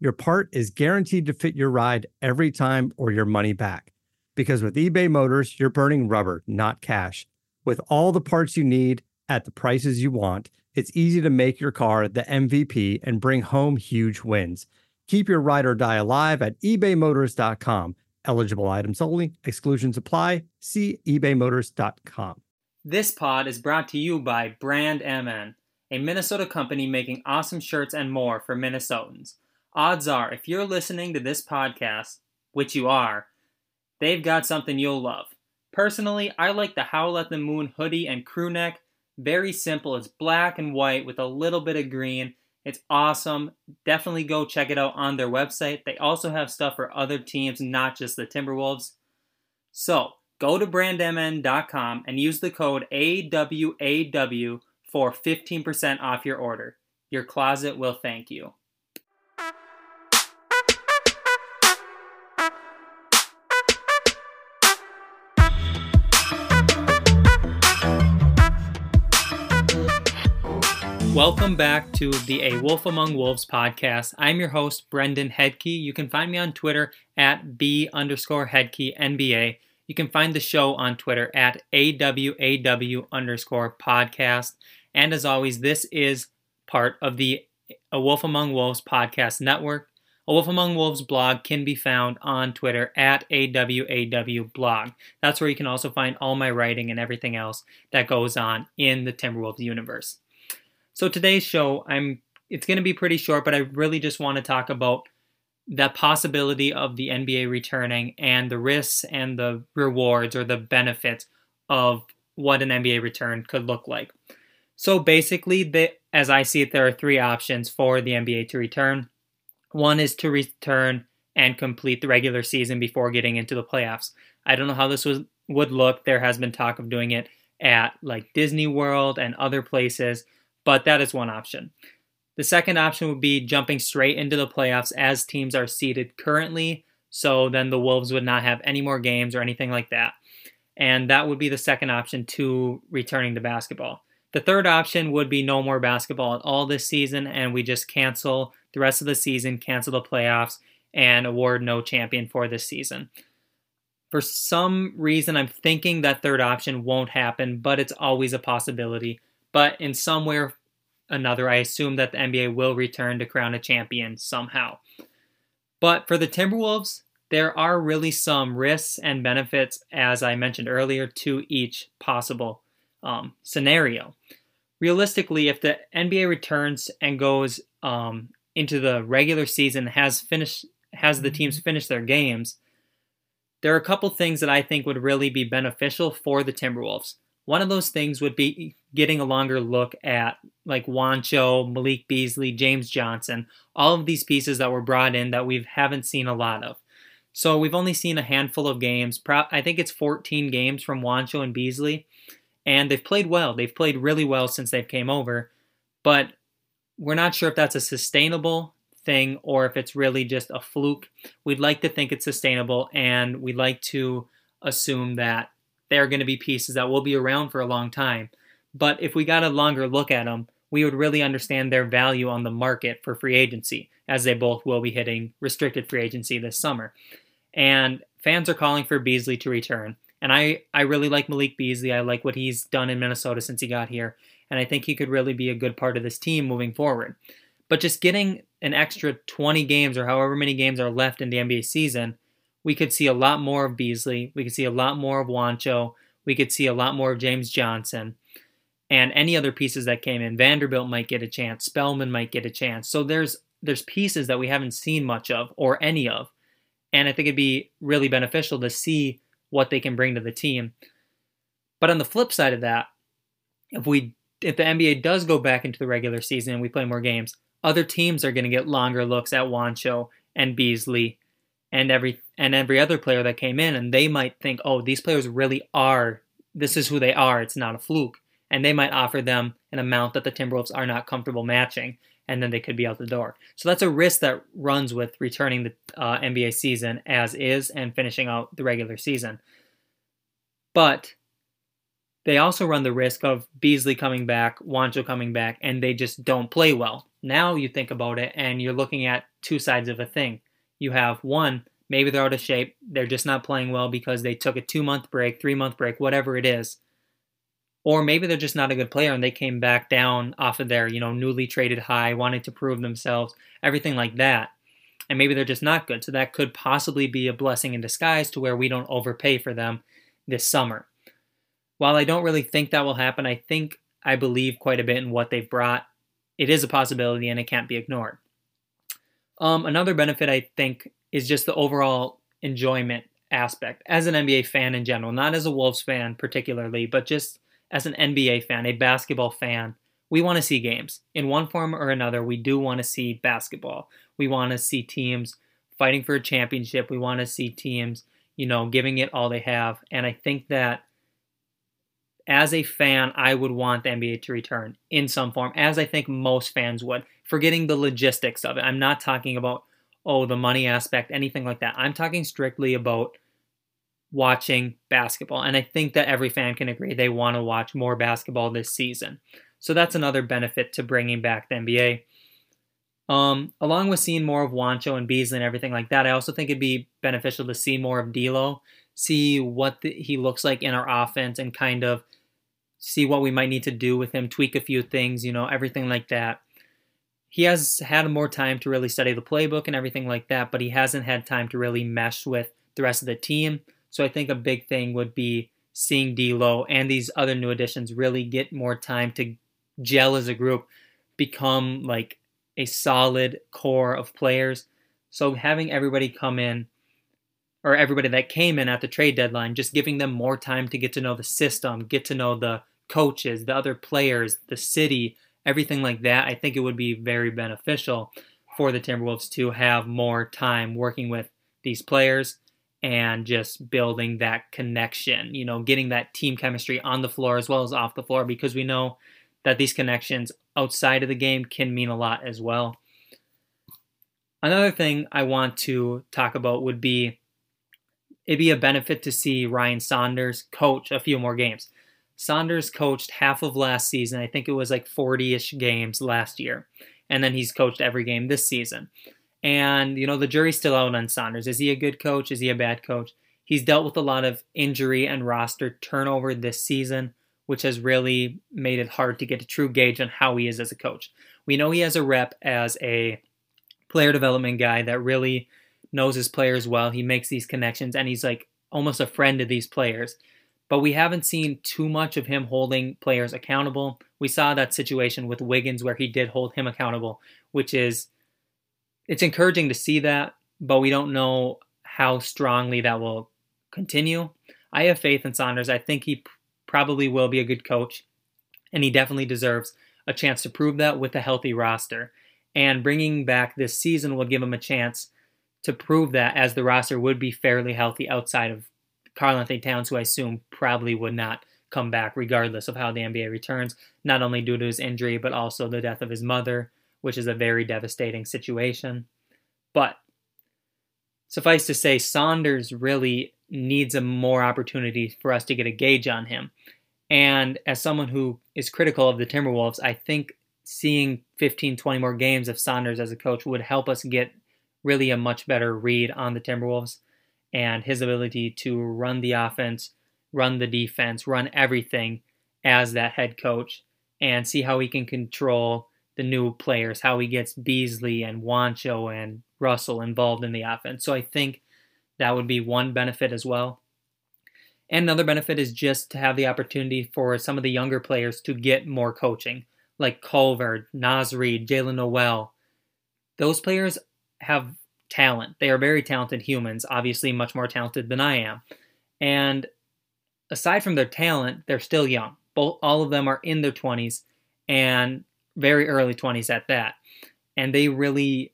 your part is guaranteed to fit your ride every time or your money back. Because with eBay Motors, you're burning rubber, not cash. With all the parts you need at the prices you want, it's easy to make your car the MVP and bring home huge wins. Keep your ride or die alive at ebaymotors.com. Eligible items only, exclusions apply. See ebaymotors.com. This pod is brought to you by Brand MN, a Minnesota company making awesome shirts and more for Minnesotans. Odds are, if you're listening to this podcast, which you are, they've got something you'll love. Personally, I like the Howl at the Moon hoodie and crew neck. Very simple. It's black and white with a little bit of green. It's awesome. Definitely go check it out on their website. They also have stuff for other teams, not just the Timberwolves. So, go to brandmn.com and use the code AWAW for 15% off your order. Your closet will thank you. Mm. Welcome back to the A Wolf Among Wolves podcast. I'm your host, Brendan Hedtke. You can find me on Twitter at B underscore Hedtke NBA. You can find the show on Twitter at AWAW underscore podcast. And as always, this is part of the A Wolf Among Wolves podcast network. A Wolf Among Wolves blog can be found on Twitter at AWAW blog. That's where you can also find all my writing and everything else that goes on in the Timberwolves universe. So today's show, I'm it's going to be pretty short, but I really just want to talk about the possibility of the NBA returning and the risks and the rewards or the benefits of what an NBA return could look like. So basically, the, as I see it, there are three options for the NBA to return. One is to return and complete the regular season before getting into the playoffs. I don't know how this was, would look. There has been talk of doing it at like Disney World and other places but that is one option. The second option would be jumping straight into the playoffs as teams are seeded currently, so then the Wolves would not have any more games or anything like that. And that would be the second option to returning to basketball. The third option would be no more basketball at all this season, and we just cancel the rest of the season, cancel the playoffs, and award no champion for this season. For some reason, I'm thinking that third option won't happen, but it's always a possibility. But in some way another, I assume that the NBA will return to crown a champion somehow. But for the Timberwolves, there are really some risks and benefits, as I mentioned earlier, to each possible um, scenario. Realistically, if the NBA returns and goes um, into the regular season, has finished, has the teams finish their games, there are a couple things that I think would really be beneficial for the Timberwolves. One of those things would be getting a longer look at like Juancho, Malik Beasley, James Johnson, all of these pieces that were brought in that we haven't seen a lot of. So we've only seen a handful of games. I think it's 14 games from Juancho and Beasley, and they've played well. They've played really well since they've came over, but we're not sure if that's a sustainable thing or if it's really just a fluke. We'd like to think it's sustainable, and we'd like to assume that they're going to be pieces that will be around for a long time. But if we got a longer look at them, we would really understand their value on the market for free agency, as they both will be hitting restricted free agency this summer. And fans are calling for Beasley to return. And I, I really like Malik Beasley. I like what he's done in Minnesota since he got here. And I think he could really be a good part of this team moving forward. But just getting an extra 20 games or however many games are left in the NBA season, we could see a lot more of Beasley. We could see a lot more of Juancho. We could see a lot more of James Johnson. And any other pieces that came in, Vanderbilt might get a chance. Spellman might get a chance. So there's there's pieces that we haven't seen much of or any of. And I think it'd be really beneficial to see what they can bring to the team. But on the flip side of that, if we if the NBA does go back into the regular season and we play more games, other teams are going to get longer looks at Juancho and Beasley and every and every other player that came in and they might think, "Oh, these players really are this is who they are. It's not a fluke." And they might offer them an amount that the Timberwolves are not comfortable matching and then they could be out the door. So that's a risk that runs with returning the uh, NBA season as is and finishing out the regular season. But they also run the risk of Beasley coming back, Juancho coming back, and they just don't play well. Now you think about it and you're looking at two sides of a thing. You have one, maybe they're out of shape, they're just not playing well because they took a two month break, three month break, whatever it is. Or maybe they're just not a good player and they came back down off of their, you know, newly traded high, wanting to prove themselves, everything like that. And maybe they're just not good. So that could possibly be a blessing in disguise to where we don't overpay for them this summer. While I don't really think that will happen, I think I believe quite a bit in what they've brought. It is a possibility and it can't be ignored. Um, another benefit I think is just the overall enjoyment aspect as an NBA fan in general, not as a Wolves fan particularly, but just as an NBA fan, a basketball fan, we want to see games. In one form or another, we do want to see basketball. We want to see teams fighting for a championship. We want to see teams, you know, giving it all they have. And I think that as a fan, I would want the NBA to return in some form, as I think most fans would, forgetting the logistics of it. I'm not talking about, oh, the money aspect, anything like that. I'm talking strictly about watching basketball. And I think that every fan can agree they want to watch more basketball this season. So that's another benefit to bringing back the NBA. Um, along with seeing more of Juancho and Beasley and everything like that, I also think it'd be beneficial to see more of D'Lo, see what the, he looks like in our offense, and kind of see what we might need to do with him, tweak a few things, you know, everything like that. He has had more time to really study the playbook and everything like that, but he hasn't had time to really mesh with the rest of the team. So I think a big thing would be seeing D'Lo and these other new additions really get more time to gel as a group, become like a solid core of players. So having everybody come in, or everybody that came in at the trade deadline, just giving them more time to get to know the system, get to know the coaches, the other players, the city, everything like that, I think it would be very beneficial for the Timberwolves to have more time working with these players and just building that connection, you know, getting that team chemistry on the floor as well as off the floor because we know that these connections outside of the game can mean a lot as well. Another thing I want to talk about would be it'd be a benefit to see Ryan Saunders coach a few more games. Saunders coached half of last season. I think it was like 40 ish games last year. And then he's coached every game this season. And, you know, the jury's still out on Saunders. Is he a good coach? Is he a bad coach? He's dealt with a lot of injury and roster turnover this season, which has really made it hard to get a true gauge on how he is as a coach. We know he has a rep as a player development guy that really knows his players well. He makes these connections and he's like almost a friend to these players. But we haven't seen too much of him holding players accountable. We saw that situation with Wiggins where he did hold him accountable, which is it's encouraging to see that, but we don't know how strongly that will continue. I have faith in Saunders. I think he probably will be a good coach, and he definitely deserves a chance to prove that with a healthy roster. And bringing back this season will give him a chance to prove that as the roster would be fairly healthy outside of Karl-Anthony Towns, who I assume probably would not come back regardless of how the NBA returns, not only due to his injury, but also the death of his mother which is a very devastating situation. But suffice to say, Saunders really needs a more opportunity for us to get a gauge on him. And as someone who is critical of the Timberwolves, I think seeing 15, 20 more games of Saunders as a coach would help us get really a much better read on the Timberwolves and his ability to run the offense, run the defense, run everything as that head coach, and see how he can control the new players, how he gets Beasley and Juancho and Russell involved in the offense. So I think that would be one benefit as well. And another benefit is just to have the opportunity for some of the younger players to get more coaching, like Culver, Naz Reid, Jaylen Nowell. Those players have talent. They are very talented humans, obviously much more talented than I am. And aside from their talent, they're still young. Both all of them are in their 20s and very early 20s at that. And they really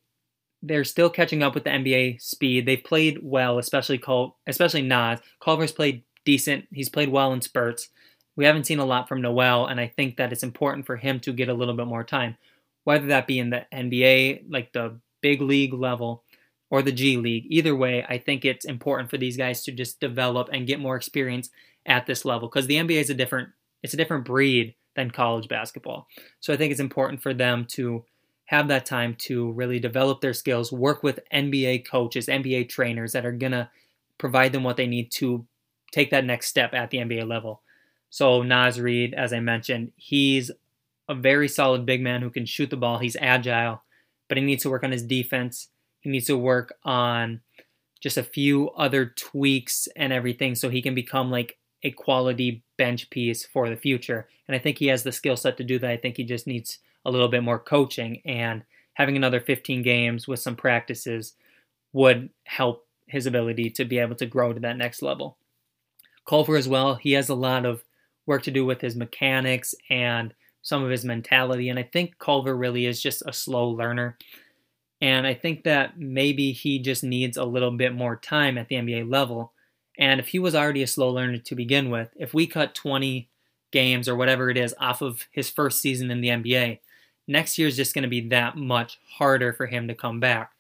they're still catching up with the NBA speed. They've played well, especially Col- especially Naz. Culver's played decent. He's played well in spurts. We haven't seen a lot from Nowell, and I think that it's important for him to get a little bit more time, whether that be in the NBA, like the big league level, or the G League. Either way, I think it's important for these guys to just develop and get more experience at this level because the NBA is a different it's a different breed than college basketball. So I think it's important for them to have that time to really develop their skills, work with NBA coaches, NBA trainers that are going to provide them what they need to take that next step at the NBA level. So Naz Reid, as I mentioned, he's a very solid big man who can shoot the ball. He's agile, but he needs to work on his defense. He needs to work on just a few other tweaks and everything so he can become like a quality bench piece for the future. And I think he has the skill set to do that. I think he just needs a little bit more coaching and having another 15 games with some practices would help his ability to be able to grow to that next level. Culver as well, he has a lot of work to do with his mechanics and some of his mentality. And I think Culver really is just a slow learner. And I think that maybe he just needs a little bit more time at the NBA level and if he was already a slow learner to begin with, if we cut 20 games or whatever it is off of his first season in the NBA, next year is just going to be that much harder for him to come back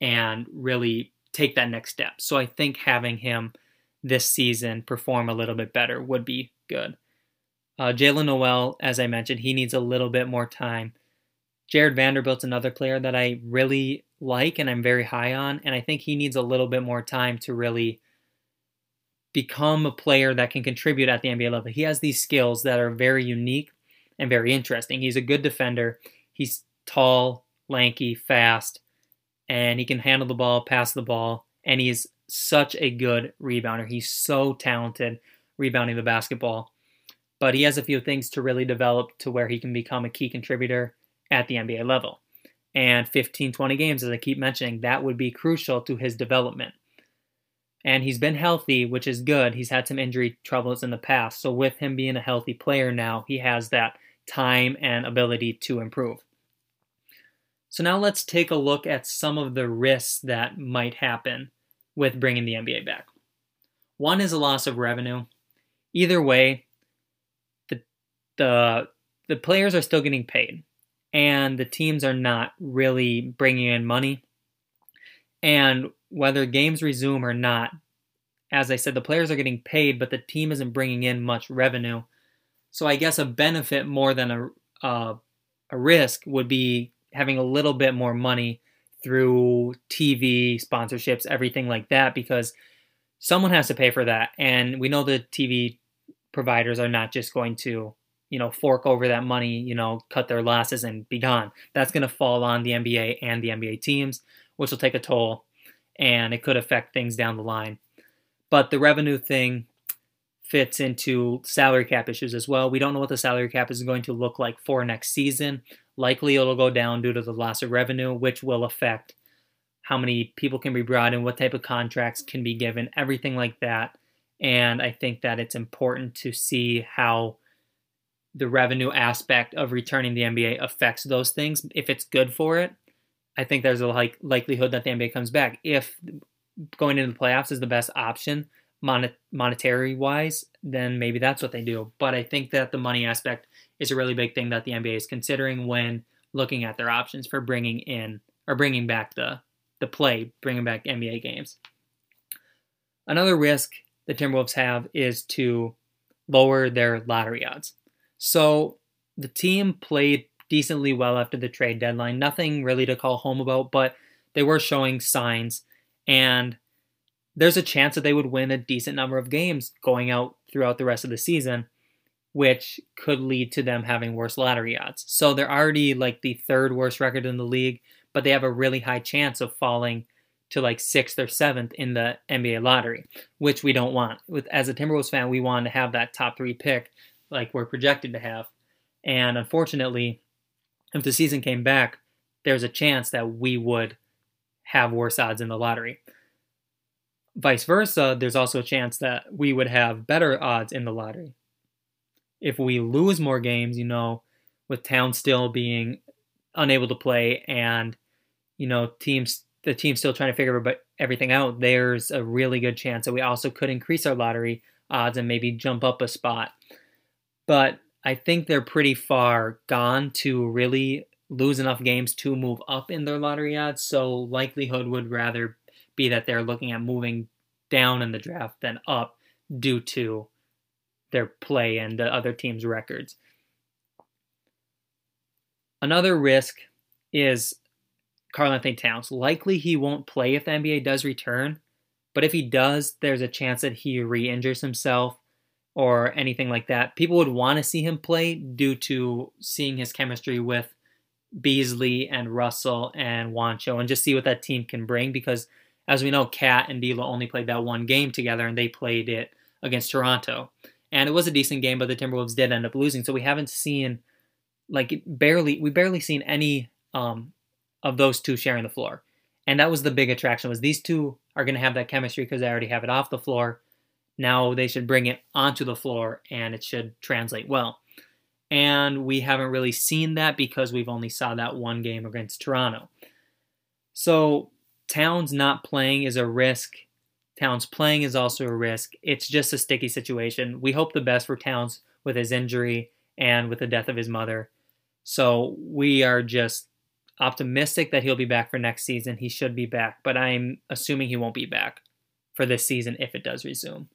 and really take that next step. So I think having him this season perform a little bit better would be good. Uh, Jaylen Nowell, as I mentioned, he needs a little bit more time. Jarred Vanderbilt's another player that I really like and I'm very high on, and I think he needs a little bit more time to really become a player that can contribute at the NBA level. He has these skills that are very unique and very interesting. He's a good defender. He's tall, lanky, fast, and he can handle the ball, pass the ball, and he's such a good rebounder. He's so talented rebounding the basketball. But he has a few things to really develop to where he can become a key contributor at the NBA level. And 15, 20 games, as I keep mentioning, that would be crucial to his development and he's been healthy, which is good. He's had some injury troubles in the past. So, with him being a healthy player now, he has that time and ability to improve. So, now let's take a look at some of the risks that might happen with bringing the NBA back. One is a loss of revenue. Either way, the, the, the players are still getting paid, and the teams are not really bringing in money. And whether games resume or not, as I said, the players are getting paid, but the team isn't bringing in much revenue. So I guess a benefit more than a a risk would be having a little bit more money through TV sponsorships, everything like that, because someone has to pay for that, and we know the TV providers are not just going to you know fork over that money, you know, cut their losses and be gone. That's going to fall on the NBA and the NBA teams, which will take a toll and it could affect things down the line. But the revenue thing fits into salary cap issues as well. We don't know what the salary cap is going to look like for next season. Likely it'll go down due to the loss of revenue, which will affect how many people can be brought in, what type of contracts can be given, everything like that. And I think that it's important to see how the revenue aspect of returning the NBA affects those things. If it's good for it, I think there's a like likelihood that the NBA comes back. If going into the playoffs is the best option mon- monetary wise, then maybe that's what they do. But I think that the money aspect is a really big thing that the NBA is considering when looking at their options for bringing in or bringing back the the play, bringing back NBA games. Another risk the Timberwolves have is to lower their lottery odds. So the team played decently well after the trade deadline. Nothing really to call home about, but they were showing signs. And there's a chance that they would win a decent number of games going out throughout the rest of the season. which could lead to them having worse lottery odds. So they're already like the third worst record in the league, but they have a really high chance of falling to like sixth or seventh in the NBA lottery, which we don't want. With as a Timberwolves fan, we want to have that top three pick, like we're projected to have. And unfortunately, if the season came back, there's a chance that we would have worse odds in the lottery. Vice versa, there's also a chance that we would have better odds in the lottery. If we lose more games, you know, with Town still being unable to play and, you know, teams the team's still trying to figure everything out, there's a really good chance that we also could increase our lottery odds and maybe jump up a spot. But I think they're pretty far gone to really lose enough games to move up in their lottery odds. So likelihood would rather be that they're looking at moving down in the draft than up due to their play and the other team's records. Another risk is Karl-Anthony Towns. Likely he won't play if the NBA does return, but if he does, there's a chance that he re-injures himself or anything like that. People would want to see him play due to seeing his chemistry with Beasley and Russell and Juancho and just see what that team can bring because as we know, KAT and D'Lo only played that one game together and they played it against Toronto. And it was a decent game, but the Timberwolves did end up losing. So we haven't seen like barely we barely seen any um, of those two sharing the floor. And that was the big attraction was these two are going to have that chemistry because they already have it off the floor. Now they should bring it onto the floor and it should translate well. And we haven't really seen that because we've only saw that one game against Toronto. So Towns not playing is a risk. Towns playing is also a risk. It's just a sticky situation. We hope the best for Towns with his injury and with the death of his mother. So we are just optimistic that he'll be back for next season. He should be back, but I'm assuming he won't be back for this season if it does resume.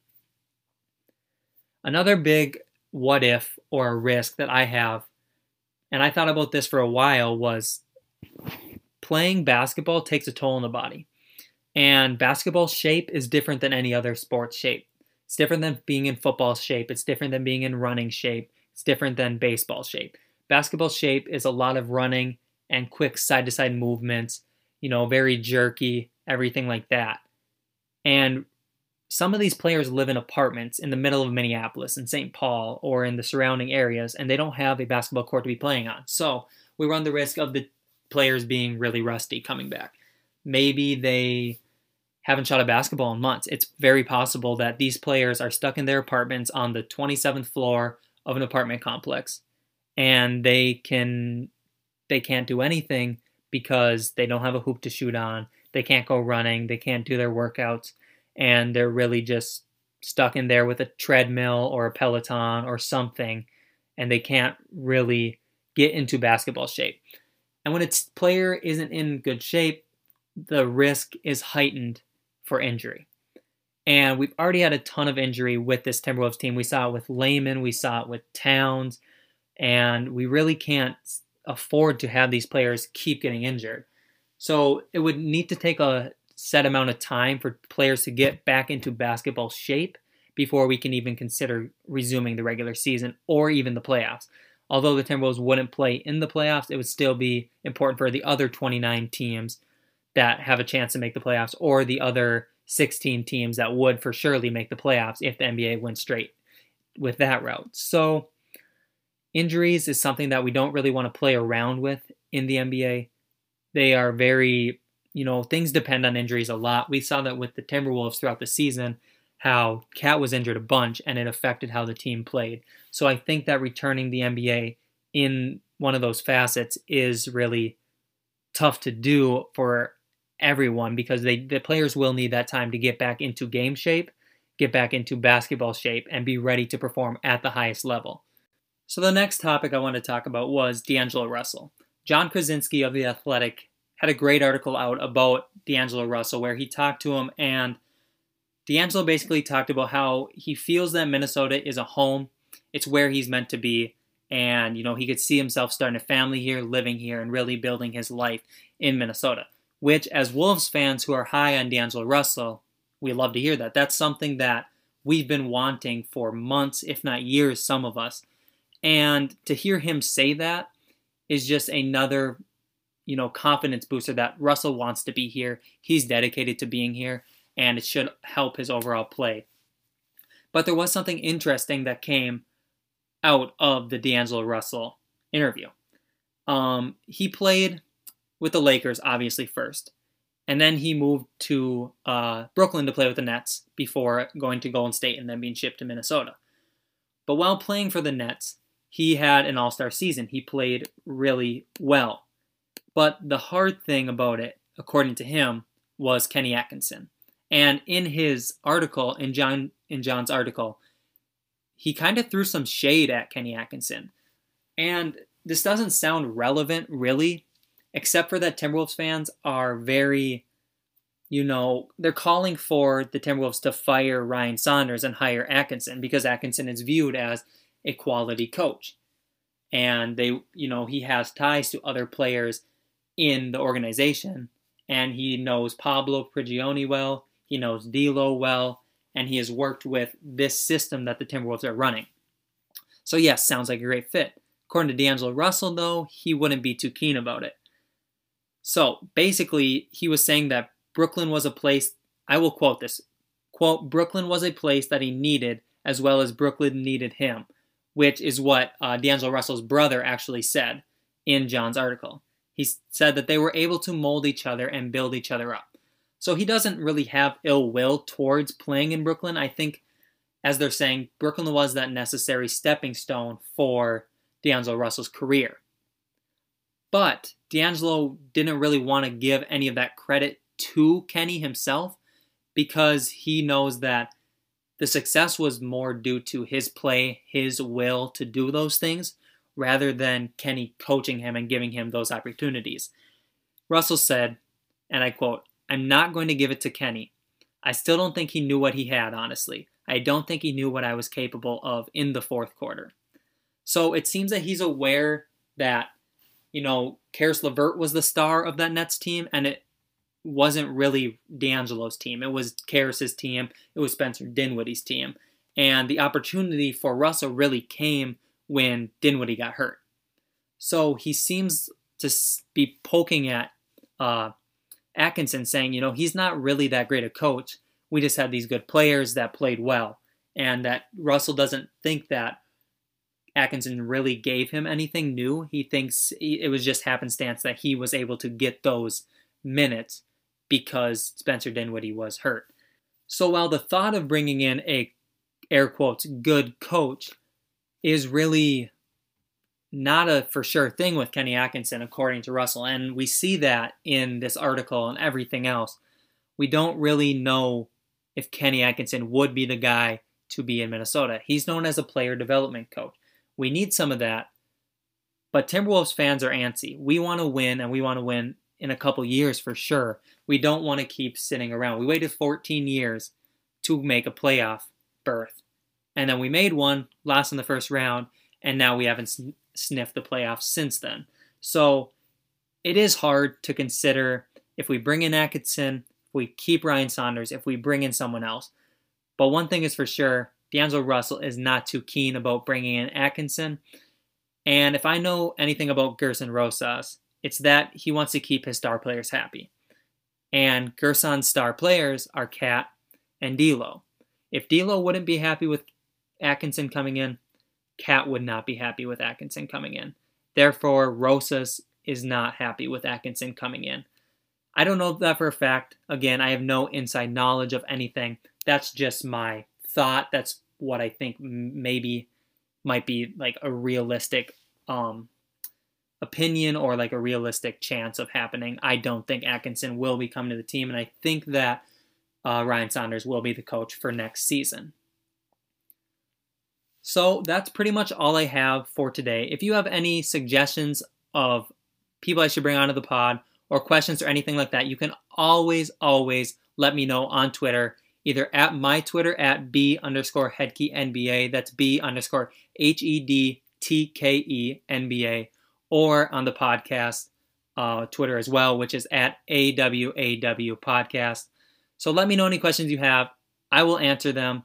Another big what if or a risk that I have, and I thought about this for a while, was playing basketball takes a toll on the body. And basketball shape is different than any other sports shape. It's different than being in football shape. It's different than being in running shape. It's different than baseball shape. Basketball shape is a lot of running and quick side to side movements, you know, very jerky, everything like that. And some of these players live in apartments in the middle of Minneapolis and St. Paul or in the surrounding areas, and they don't have a basketball court to be playing on. So we run the risk of the players being really rusty coming back. Maybe they haven't shot a basketball in months. It's very possible that these players are stuck in their apartments on the 27th floor of an apartment complex and they can they can't do anything because they don't have a hoop to shoot on. They can't go running. They can't do their workouts. And they're really just stuck in there with a treadmill or a Peloton or something. And they can't really get into basketball shape. And when a player isn't in good shape, the risk is heightened for injury. And we've already had a ton of injury with this Timberwolves team. We saw it with Layman, we saw it with Towns, and we really can't afford to have these players keep getting injured. So it would need to take a set amount of time for players to get back into basketball shape before we can even consider resuming the regular season or even the playoffs. Although the Timberwolves wouldn't play in the playoffs, it would still be important for the other 29 teams that have a chance to make the playoffs or the other 16 teams that would for surely make the playoffs if the NBA went straight with that route. So Injuries is something that we don't really want to play around with in the NBA. They are very, you know, things depend on injuries a lot. We saw that with the Timberwolves throughout the season, how KAT was injured a bunch and it affected how the team played. So I think that returning the NBA in one of those facets is really tough to do for everyone because they the players will need that time to get back into game shape, get back into basketball shape and be ready to perform at the highest level. So the next topic I want to talk about was D'Angelo Russell. Jon Krawczynski of The Athletic had a great article out about D'Angelo Russell where he talked to him and D'Angelo basically talked about how he feels that Minnesota is a home. It's where he's meant to be. And, you know, he could see himself starting a family here, living here, and really building his life in Minnesota. Which, as Wolves fans who are high on D'Angelo Russell, we love to hear that. That's something that we've been wanting for months, if not years, some of us. And to hear him say that is just another, you know, confidence booster that Russell wants to be here. He's dedicated to being here, and it should help his overall play. But there was something interesting that came out of the D'Angelo Russell interview. Um, he played with the Lakers, obviously, first. And then he moved to uh, Brooklyn to play with the Nets before going to Golden State and then being shipped to Minnesota. But while playing for the Nets, he had an all star season. He played really well. But the hard thing about it, according to him, was Kenny Atkinson. And in his article, in Jon in Jon's article, he kind of threw some shade at Kenny Atkinson. And this doesn't sound relevant really, except for that Timberwolves fans are very, you know, they're calling for the Timberwolves to fire Ryan Saunders and hire Atkinson because Atkinson is viewed as a quality coach. And they, you know, he has ties to other players in the organization. And he knows Pablo Prigioni well, he knows D'Lo well, and he has worked with this system that the Timberwolves are running. So yes, sounds like a great fit. According to D'Angelo Russell, though, he wouldn't be too keen about it. So basically, he was saying that Brooklyn was a place, I will quote this quote, Brooklyn was a place that he needed as well as Brooklyn needed him, which is what uh, D'Angelo Russell's brother actually said in Jon's article. He said that they were able to mold each other and build each other up. So he doesn't really have ill will towards playing in Brooklyn. I think, as they're saying, Brooklyn was that necessary stepping stone for D'Angelo Russell's career. But D'Angelo didn't really want to give any of that credit to Kenny himself because he knows that the success was more due to his play, his will to do those things, rather than Kenny coaching him and giving him those opportunities. Russell said, and I quote, I'm not going to give it to Kenny. I still don't think he knew what he had, honestly. I don't think he knew what I was capable of in the fourth quarter. So it seems that he's aware that, you know, Caris LeVert was the star of that Nets team, and it wasn't really D'Angelo's team. It was Caris's team. It was Spencer Dinwiddie's team. And the opportunity for Russell really came when Dinwiddie got hurt. So he seems to be poking at uh, Atkinson, saying, you know, he's not really that great a coach. We just had these good players that played well. And that Russell doesn't think that Atkinson really gave him anything new. He thinks it was just happenstance that he was able to get those minutes because Spencer Dinwiddie was hurt. So while the thought of bringing in a air quotes good coach is really not a for sure thing with Kenny Atkinson, according to Russell, and we see that in this article and everything else. We don't really know if Kenny Atkinson would be the guy to be in Minnesota. He's known as a player development coach. We need some of that. But Timberwolves fans are antsy. We want to win, and we want to win in a couple years for sure. We don't want to keep sitting around. We waited 14 years to make a playoff berth. And then we made one, last in the first round, and now we haven't sniffed the playoffs since then. So it is hard to consider if we bring in Atkinson, if we keep Ryan Saunders, if we bring in someone else. But one thing is for sure D'Angelo Russell is not too keen about bringing in Atkinson. And if I know anything about Gerson Rosas, it's that he wants to keep his star players happy. And Gerson's star players are KAT and D'Lo. If D'Lo wouldn't be happy with Atkinson coming in, KAT would not be happy with Atkinson coming in. Therefore, Rosas is not happy with Atkinson coming in. I don't know that for a fact. Again, I have no inside knowledge of anything. That's just my thought. That's what I think maybe might be like a realistic um, opinion or like a realistic chance of happening. I don't think Atkinson will be coming to the team, and I think that uh, Ryan Saunders will be the coach for next season. So that's pretty much all I have for today. If you have any suggestions of people I should bring onto the pod or questions or anything like that, you can always, always let me know on Twitter either at my Twitter at B underscore Hedtke NBA, that's B underscore H E D T K E NBA, or on the podcast uh, Twitter as well, which is at AWAW Podcast. So let me know any questions you have. I will answer them.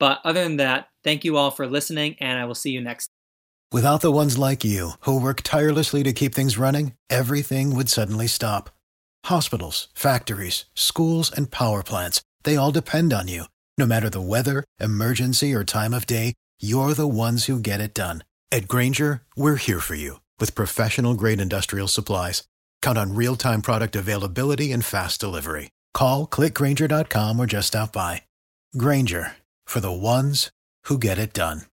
But other than that, thank you all for listening, and I will see you next. Without the ones like you, who work tirelessly to keep things running, everything would suddenly stop. Hospitals, factories, schools, and power plants, they all depend on you. No matter the weather, emergency, or time of day, you're the ones who get it done. At Grainger, we're here for you with professional grade industrial supplies. Count on real time product availability and fast delivery. Call clickgrainger.com or just stop by. Grainger for the ones who get it done.